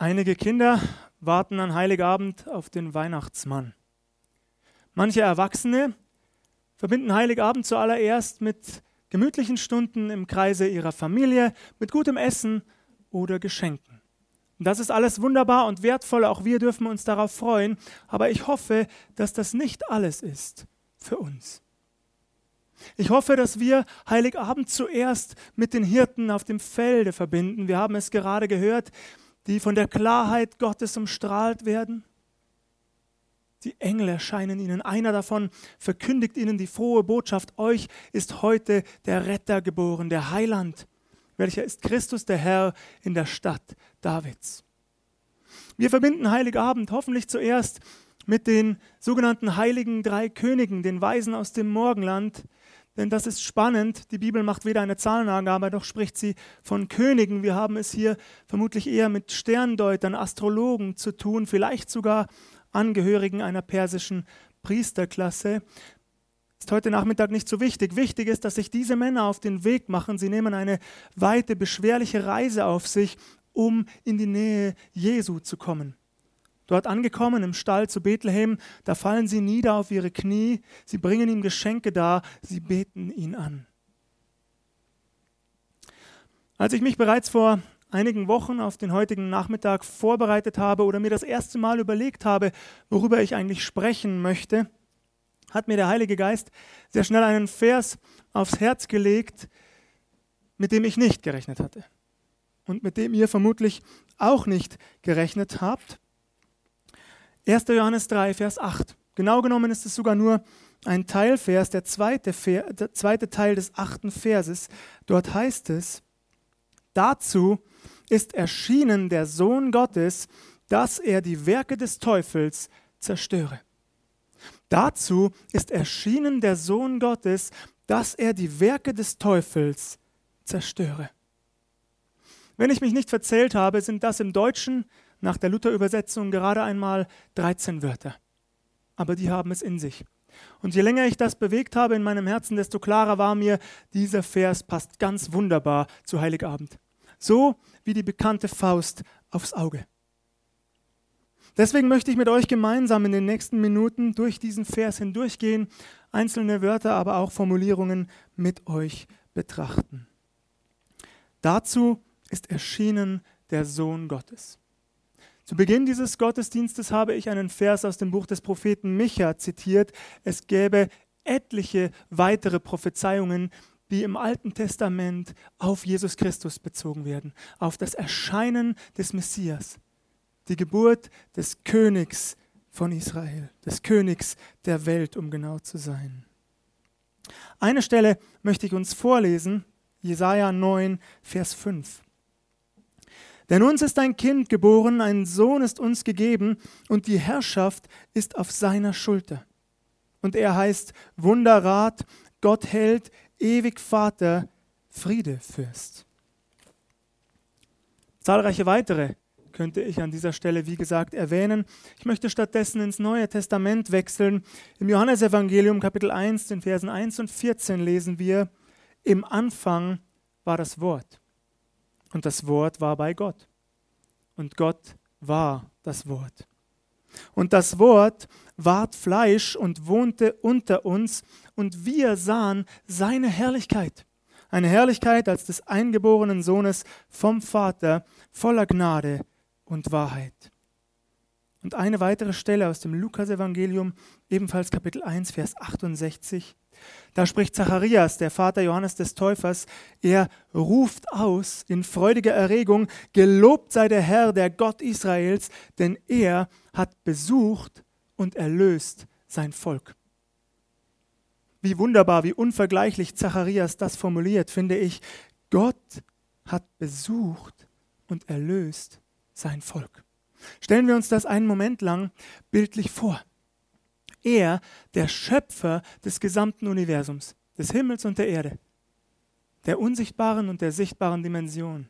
Einige Kinder warten an Heiligabend auf den Weihnachtsmann. Manche Erwachsene verbinden Heiligabend zuallererst mit gemütlichen Stunden im Kreise ihrer Familie, mit gutem Essen oder Geschenken. Und das ist alles wunderbar und wertvoll, auch wir dürfen uns darauf freuen, aber ich hoffe, dass das nicht alles ist für uns. Ich hoffe, dass wir Heiligabend zuerst mit den Hirten auf dem Felde verbinden. Wir haben es gerade gehört, die von der Klarheit Gottes umstrahlt werden. Die Engel erscheinen ihnen. Einer davon verkündigt ihnen die frohe Botschaft. Euch ist heute der Retter geboren, der Heiland, welcher ist Christus der Herr in der Stadt Davids. Wir verbinden Heiligabend hoffentlich zuerst mit den sogenannten heiligen drei Königen, den Weisen aus dem Morgenland, denn das ist spannend. Die Bibel macht weder eine Zahlenangabe, doch spricht sie von Königen. Wir haben es hier vermutlich eher mit Sterndeutern, Astrologen zu tun, vielleicht sogar Angehörigen einer persischen Priesterklasse. Ist heute Nachmittag nicht so wichtig. Wichtig ist, dass sich diese Männer auf den Weg machen. Sie nehmen eine weite, beschwerliche Reise auf sich, um in die Nähe Jesu zu kommen. Dort angekommen im Stall zu Bethlehem, da fallen sie nieder auf ihre Knie, sie bringen ihm Geschenke dar, sie beten ihn an. Als ich mich bereits vor einigen Wochen auf den heutigen Nachmittag vorbereitet habe oder mir das erste Mal überlegt habe, worüber ich eigentlich sprechen möchte, hat mir der Heilige Geist sehr schnell einen Vers aufs Herz gelegt, mit dem ich nicht gerechnet hatte und mit dem ihr vermutlich auch nicht gerechnet habt. 1. Johannes 3, Vers 8. Genau genommen ist es sogar nur ein Teilvers, der zweite, der zweite Teil des achten Verses. Dort heißt es, dazu ist erschienen der Sohn Gottes, dass er die Werke des Teufels zerstöre. Dazu ist erschienen der Sohn Gottes, dass er die Werke des Teufels zerstöre. Wenn ich mich nicht verzählt habe, sind das im Deutschen nach der Luther-Übersetzung gerade einmal 13 Wörter. Aber die haben es in sich. Und je länger ich das bewegt habe in meinem Herzen, desto klarer war mir, dieser Vers passt ganz wunderbar zu Heiligabend. So wie die bekannte Faust aufs Auge. Deswegen möchte ich mit euch gemeinsam in den nächsten Minuten durch diesen Vers hindurchgehen, einzelne Wörter, aber auch Formulierungen mit euch betrachten. Dazu ist erschienen der Sohn Gottes. Zu Beginn dieses Gottesdienstes habe ich einen Vers aus dem Buch des Propheten Micha zitiert. Es gäbe etliche weitere Prophezeiungen, die im Alten Testament auf Jesus Christus bezogen werden, auf das Erscheinen des Messias, die Geburt des Königs von Israel, des Königs der Welt, um genau zu sein. Eine Stelle möchte ich uns vorlesen, Jesaja 9, Vers 5. Denn uns ist ein Kind geboren, ein Sohn ist uns gegeben, und die Herrschaft ist auf seiner Schulter. Und er heißt Wunderrat, Gott hält, ewig Vater, Friedefürst. Zahlreiche weitere könnte ich an dieser Stelle, wie gesagt, erwähnen. Ich möchte stattdessen ins Neue Testament wechseln. Im Johannesevangelium Kapitel 1, den Versen 1 und 14 lesen wir, im Anfang war das Wort und das Wort war bei Gott. Und Gott war das Wort. Und das Wort ward Fleisch und wohnte unter uns, und wir sahen seine Herrlichkeit. Eine Herrlichkeit als des eingeborenen Sohnes vom Vater, voller Gnade und Wahrheit. Und eine weitere Stelle aus dem Lukasevangelium, ebenfalls Kapitel 1, Vers 68. Da spricht Zacharias, der Vater Johannes des Täufers, er ruft aus in freudiger Erregung, gelobt sei der Herr, der Gott Israels, denn er hat besucht und erlöst sein Volk. Wie wunderbar, wie unvergleichlich Zacharias das formuliert, finde ich. Gott hat besucht und erlöst sein Volk. Stellen wir uns das einen Moment lang bildlich vor. Er, der Schöpfer des gesamten Universums, des Himmels und der Erde, der unsichtbaren und der sichtbaren Dimension.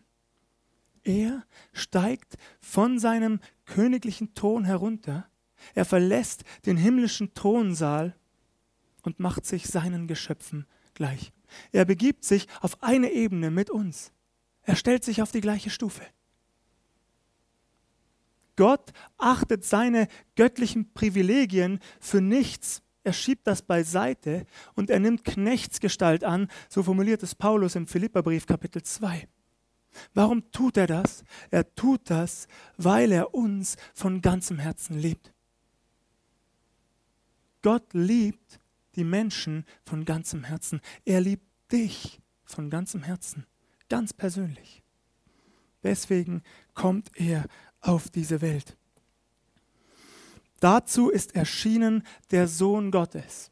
Er steigt von seinem königlichen Thron herunter, er verlässt den himmlischen Thronsaal und macht sich seinen Geschöpfen gleich. Er begibt sich auf eine Ebene mit uns. Er stellt sich auf die gleiche Stufe. Gott achtet seine göttlichen Privilegien für nichts. Er schiebt das beiseite und er nimmt Knechtsgestalt an, so formuliert es Paulus im Philipperbrief Kapitel 2. Warum tut er das? Er tut das, weil er uns von ganzem Herzen liebt. Gott liebt die Menschen von ganzem Herzen. Er liebt dich von ganzem Herzen, ganz persönlich. Deswegen kommt er auf diese Welt. Dazu ist erschienen der Sohn Gottes.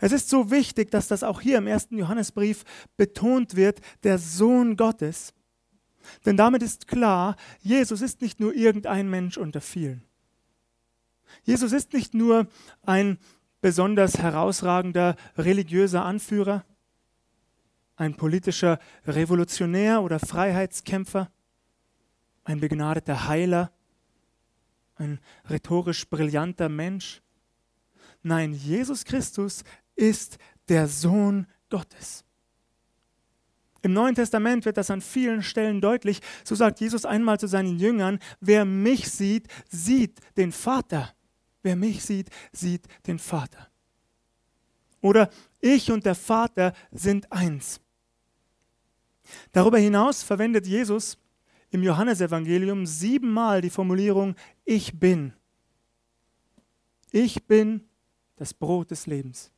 Es ist so wichtig, dass das auch hier im ersten Johannesbrief betont wird, der Sohn Gottes. Denn damit ist klar, Jesus ist nicht nur irgendein Mensch unter vielen. Jesus ist nicht nur ein besonders herausragender religiöser Anführer, ein politischer Revolutionär oder Freiheitskämpfer, ein begnadeter Heiler, ein rhetorisch brillanter Mensch. Nein, Jesus Christus ist der Sohn Gottes. Im Neuen Testament wird das an vielen Stellen deutlich. So sagt Jesus einmal zu seinen Jüngern, wer mich sieht, sieht den Vater. Wer mich sieht, sieht den Vater. Oder ich und der Vater sind eins. Darüber hinaus verwendet Jesus im Johannesevangelium siebenmal die Formulierung Ich bin. Ich bin das Brot des Lebens.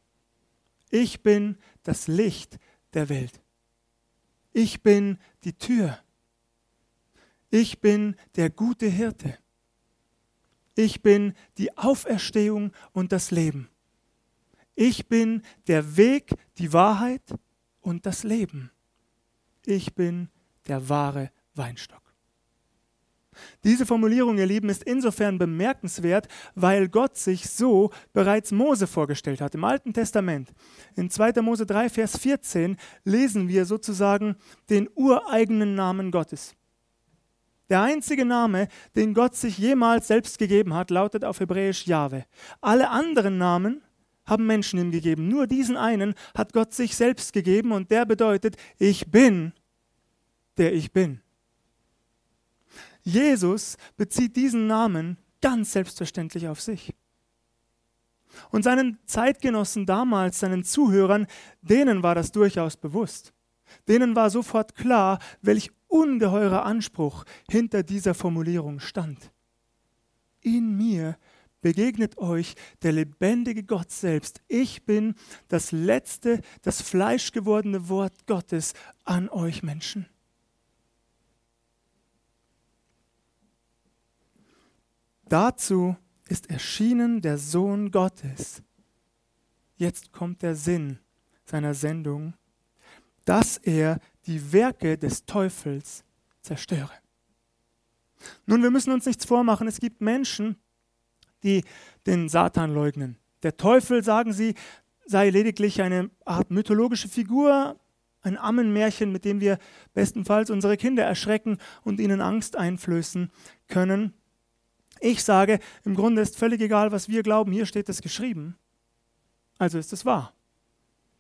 Ich bin das Licht der Welt. Ich bin die Tür. Ich bin der gute Hirte. Ich bin die Auferstehung und das Leben. Ich bin der Weg, die Wahrheit und das Leben. Ich bin der wahre Weinstock. Diese Formulierung, ihr Lieben, ist insofern bemerkenswert, weil Gott sich so bereits Mose vorgestellt hat. Im Alten Testament, in 2. Mose 3, Vers 14, lesen wir sozusagen den ureigenen Namen Gottes. Der einzige Name, den Gott sich jemals selbst gegeben hat, lautet auf Hebräisch Jahwe. Alle anderen Namen haben Menschen ihm gegeben. Nur diesen einen hat Gott sich selbst gegeben und der bedeutet, ich bin, der ich bin. Jesus bezieht diesen Namen ganz selbstverständlich auf sich. Und seinen Zeitgenossen damals, seinen Zuhörern, denen war das durchaus bewusst. Denen war sofort klar, welch ungeheurer Anspruch hinter dieser Formulierung stand. In mir begegnet euch der lebendige Gott selbst. Ich bin das letzte, das fleischgewordene Wort Gottes an euch Menschen. Dazu ist erschienen der Sohn Gottes. Jetzt kommt der Sinn seiner Sendung, dass er die Werke des Teufels zerstöre. Nun, wir müssen uns nichts vormachen. Es gibt Menschen, die den Satan leugnen. Der Teufel, sagen sie, sei lediglich eine Art mythologische Figur, ein Ammenmärchen, mit dem wir bestenfalls unsere Kinder erschrecken und ihnen Angst einflößen können. Ich sage, im Grunde ist völlig egal, was wir glauben, hier steht es geschrieben. Also ist es wahr.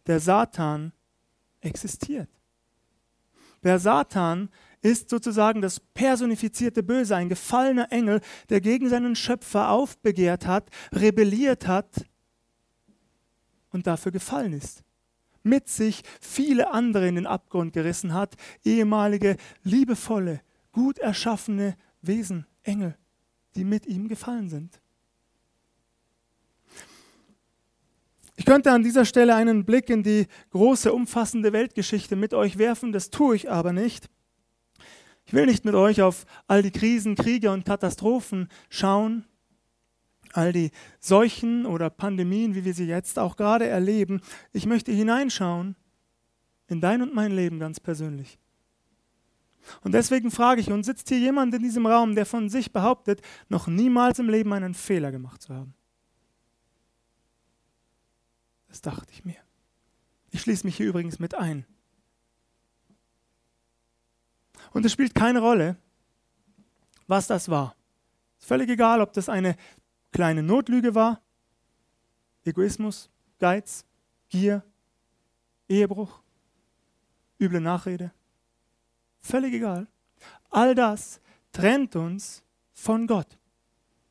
Der Satan existiert. Der Satan ist sozusagen das personifizierte Böse, ein gefallener Engel, der gegen seinen Schöpfer aufbegehrt hat, rebelliert hat und dafür gefallen ist. Mit sich viele andere in den Abgrund gerissen hat, ehemalige, liebevolle, gut erschaffene Wesen, Engel die mit ihm gefallen sind. Ich könnte an dieser Stelle einen Blick in die große, umfassende Weltgeschichte mit euch werfen, das tue ich aber nicht. Ich will nicht mit euch auf all die Krisen, Kriege und Katastrophen schauen, all die Seuchen oder Pandemien, wie wir sie jetzt auch gerade erleben. Ich möchte hineinschauen in dein und mein Leben ganz persönlich. Und deswegen frage ich, und sitzt hier jemand in diesem Raum, der von sich behauptet, noch niemals im Leben einen Fehler gemacht zu haben? Das dachte ich mir. Ich schließe mich hier übrigens mit ein. Und es spielt keine Rolle, was das war. Ist völlig egal, ob das eine kleine Notlüge war, Egoismus, Geiz, Gier, Ehebruch, üble Nachrede. Völlig egal. All das trennt uns von Gott.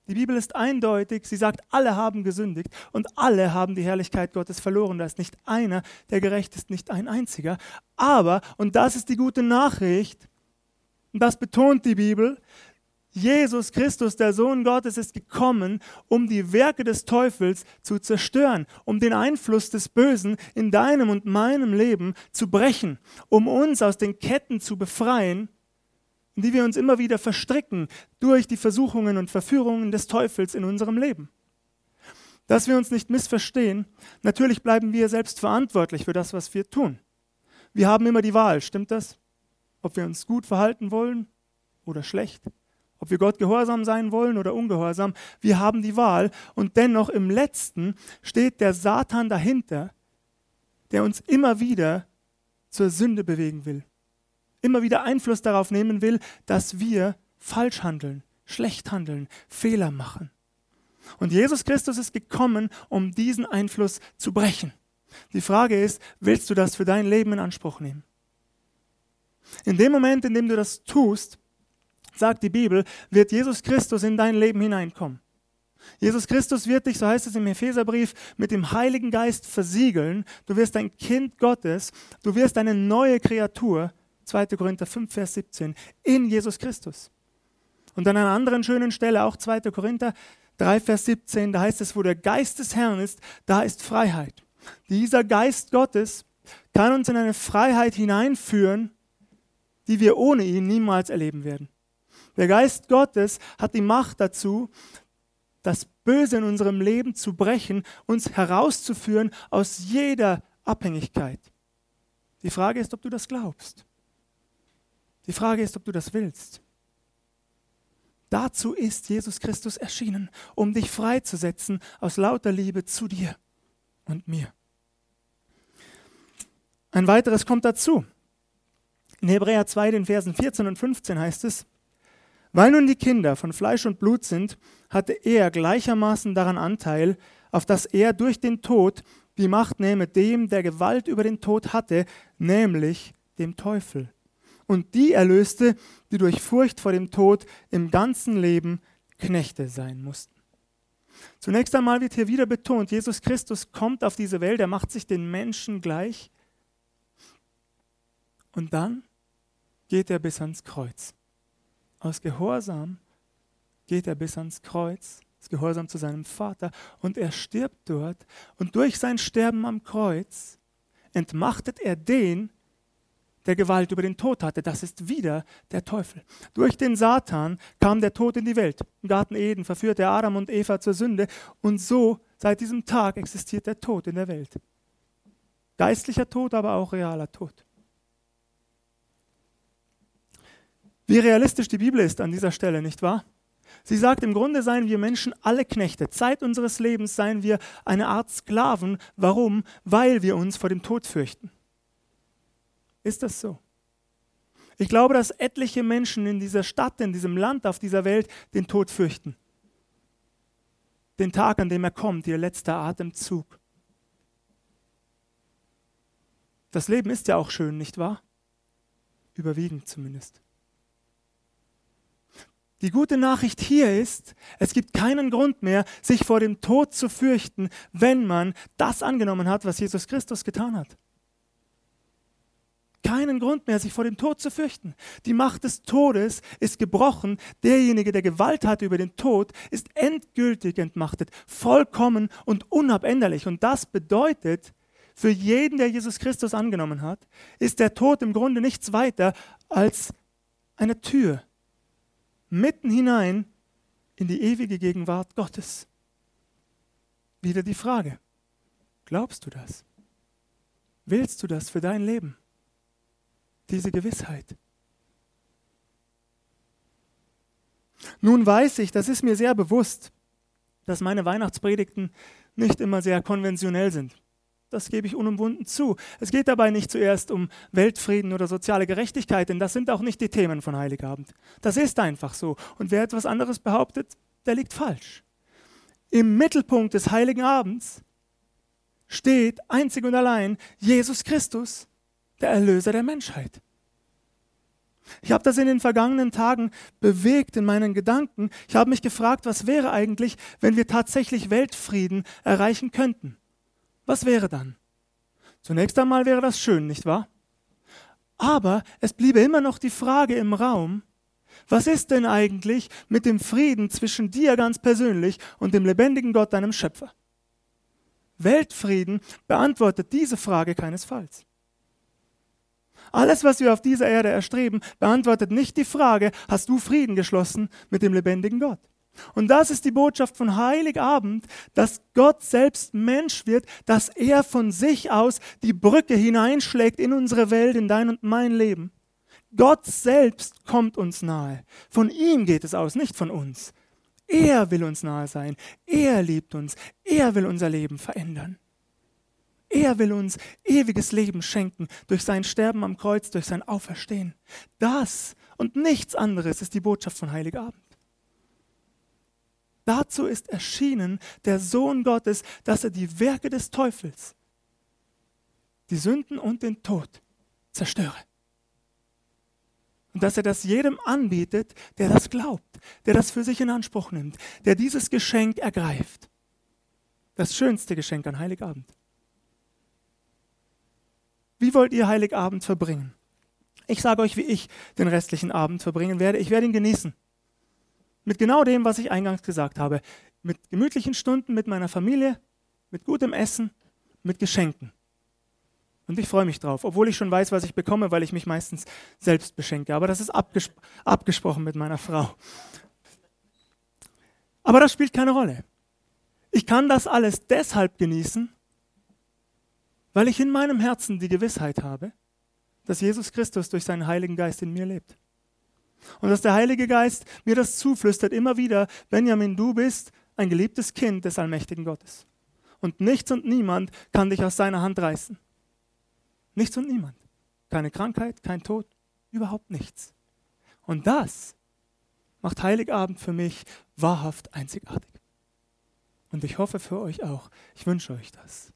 Die Bibel ist eindeutig. Sie sagt, alle haben gesündigt und alle haben die Herrlichkeit Gottes verloren. Da ist nicht einer, der gerecht ist, nicht ein einziger. Aber, und das ist die gute Nachricht, und das betont die Bibel, Jesus Christus, der Sohn Gottes, ist gekommen, um die Werke des Teufels zu zerstören, um den Einfluss des Bösen in deinem und meinem Leben zu brechen, um uns aus den Ketten zu befreien, in die wir uns immer wieder verstricken durch die Versuchungen und Verführungen des Teufels in unserem Leben. Dass wir uns nicht missverstehen, natürlich bleiben wir selbst verantwortlich für das, was wir tun. Wir haben immer die Wahl, stimmt das? Ob wir uns gut verhalten wollen oder schlecht ob wir Gott gehorsam sein wollen oder ungehorsam, wir haben die Wahl. Und dennoch im letzten steht der Satan dahinter, der uns immer wieder zur Sünde bewegen will. Immer wieder Einfluss darauf nehmen will, dass wir falsch handeln, schlecht handeln, Fehler machen. Und Jesus Christus ist gekommen, um diesen Einfluss zu brechen. Die Frage ist, willst du das für dein Leben in Anspruch nehmen? In dem Moment, in dem du das tust, sagt die Bibel, wird Jesus Christus in dein Leben hineinkommen. Jesus Christus wird dich, so heißt es im Epheserbrief, mit dem Heiligen Geist versiegeln. Du wirst ein Kind Gottes. Du wirst eine neue Kreatur. 2. Korinther 5, Vers 17. In Jesus Christus. Und an einer anderen schönen Stelle, auch 2. Korinther 3, Vers 17, da heißt es, wo der Geist des Herrn ist, da ist Freiheit. Dieser Geist Gottes kann uns in eine Freiheit hineinführen, die wir ohne ihn niemals erleben werden. Der Geist Gottes hat die Macht dazu, das Böse in unserem Leben zu brechen, uns herauszuführen aus jeder Abhängigkeit. Die Frage ist, ob du das glaubst. Die Frage ist, ob du das willst. Dazu ist Jesus Christus erschienen, um dich freizusetzen aus lauter Liebe zu dir und mir. Ein weiteres kommt dazu. In Hebräer 2, den Versen 14 und 15 heißt es, weil nun die Kinder von Fleisch und Blut sind, hatte er gleichermaßen daran Anteil, auf dass er durch den Tod die Macht nehme dem, der Gewalt über den Tod hatte, nämlich dem Teufel. Und die erlöste, die durch Furcht vor dem Tod im ganzen Leben Knechte sein mussten. Zunächst einmal wird hier wieder betont, Jesus Christus kommt auf diese Welt, er macht sich den Menschen gleich und dann geht er bis ans Kreuz. Aus Gehorsam geht er bis ans Kreuz, aus Gehorsam zu seinem Vater, und er stirbt dort. Und durch sein Sterben am Kreuz entmachtet er den, der Gewalt über den Tod hatte. Das ist wieder der Teufel. Durch den Satan kam der Tod in die Welt. Im Garten Eden verführte er Adam und Eva zur Sünde. Und so, seit diesem Tag, existiert der Tod in der Welt. Geistlicher Tod, aber auch realer Tod. Wie realistisch die Bibel ist an dieser Stelle, nicht wahr? Sie sagt, im Grunde seien wir Menschen alle Knechte. Zeit unseres Lebens seien wir eine Art Sklaven. Warum? Weil wir uns vor dem Tod fürchten. Ist das so? Ich glaube, dass etliche Menschen in dieser Stadt, in diesem Land, auf dieser Welt den Tod fürchten. Den Tag, an dem er kommt, ihr letzter Atemzug. Das Leben ist ja auch schön, nicht wahr? Überwiegend zumindest. Die gute Nachricht hier ist, es gibt keinen Grund mehr, sich vor dem Tod zu fürchten, wenn man das angenommen hat, was Jesus Christus getan hat. Keinen Grund mehr, sich vor dem Tod zu fürchten. Die Macht des Todes ist gebrochen. Derjenige, der Gewalt hat über den Tod, ist endgültig entmachtet, vollkommen und unabänderlich. Und das bedeutet, für jeden, der Jesus Christus angenommen hat, ist der Tod im Grunde nichts weiter als eine Tür, mitten hinein in die ewige Gegenwart Gottes. Wieder die Frage, glaubst du das? Willst du das für dein Leben? Diese Gewissheit. Nun weiß ich, das ist mir sehr bewusst, dass meine Weihnachtspredigten nicht immer sehr konventionell sind. Das gebe ich unumwunden zu. Es geht dabei nicht zuerst um Weltfrieden oder soziale Gerechtigkeit, denn das sind auch nicht die Themen von Heiligabend. Das ist einfach so. Und wer etwas anderes behauptet, der liegt falsch. Im Mittelpunkt des Heiligen Abends steht einzig und allein Jesus Christus, der Erlöser der Menschheit. Ich habe das in den vergangenen Tagen bewegt in meinen Gedanken. Ich habe mich gefragt, was wäre eigentlich, wenn wir tatsächlich Weltfrieden erreichen könnten? Was wäre dann? Zunächst einmal wäre das schön, nicht wahr? Aber es bliebe immer noch die Frage im Raum, was ist denn eigentlich mit dem Frieden zwischen dir ganz persönlich und dem lebendigen Gott, deinem Schöpfer? Weltfrieden beantwortet diese Frage keinesfalls. Alles, was wir auf dieser Erde erstreben, beantwortet nicht die Frage, hast du Frieden geschlossen mit dem lebendigen Gott? Und das ist die Botschaft von Heiligabend, dass Gott selbst Mensch wird, dass er von sich aus die Brücke hineinschlägt in unsere Welt, in dein und mein Leben. Gott selbst kommt uns nahe. Von ihm geht es aus, nicht von uns. Er will uns nahe sein. Er liebt uns. Er will unser Leben verändern. Er will uns ewiges Leben schenken durch sein Sterben am Kreuz, durch sein Auferstehen. Das und nichts anderes ist die Botschaft von Heiligabend. Dazu ist erschienen der Sohn Gottes, dass er die Werke des Teufels, die Sünden und den Tod zerstöre. Und dass er das jedem anbietet, der das glaubt, der das für sich in Anspruch nimmt, der dieses Geschenk ergreift. Das schönste Geschenk an Heiligabend. Wie wollt ihr Heiligabend verbringen? Ich sage euch, wie ich den restlichen Abend verbringen werde. Ich werde ihn genießen. Mit genau dem, was ich eingangs gesagt habe. Mit gemütlichen Stunden mit meiner Familie, mit gutem Essen, mit Geschenken. Und ich freue mich drauf, obwohl ich schon weiß, was ich bekomme, weil ich mich meistens selbst beschenke. Aber das ist abges abgesprochen mit meiner Frau. Aber das spielt keine Rolle. Ich kann das alles deshalb genießen, weil ich in meinem Herzen die Gewissheit habe, dass Jesus Christus durch seinen Heiligen Geist in mir lebt. Und dass der Heilige Geist mir das zuflüstert immer wieder, Benjamin, du bist ein geliebtes Kind des allmächtigen Gottes. Und nichts und niemand kann dich aus seiner Hand reißen. Nichts und niemand. Keine Krankheit, kein Tod, überhaupt nichts. Und das macht Heiligabend für mich wahrhaft einzigartig. Und ich hoffe für euch auch. Ich wünsche euch das.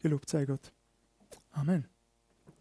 Gelobt sei Gott. Amen.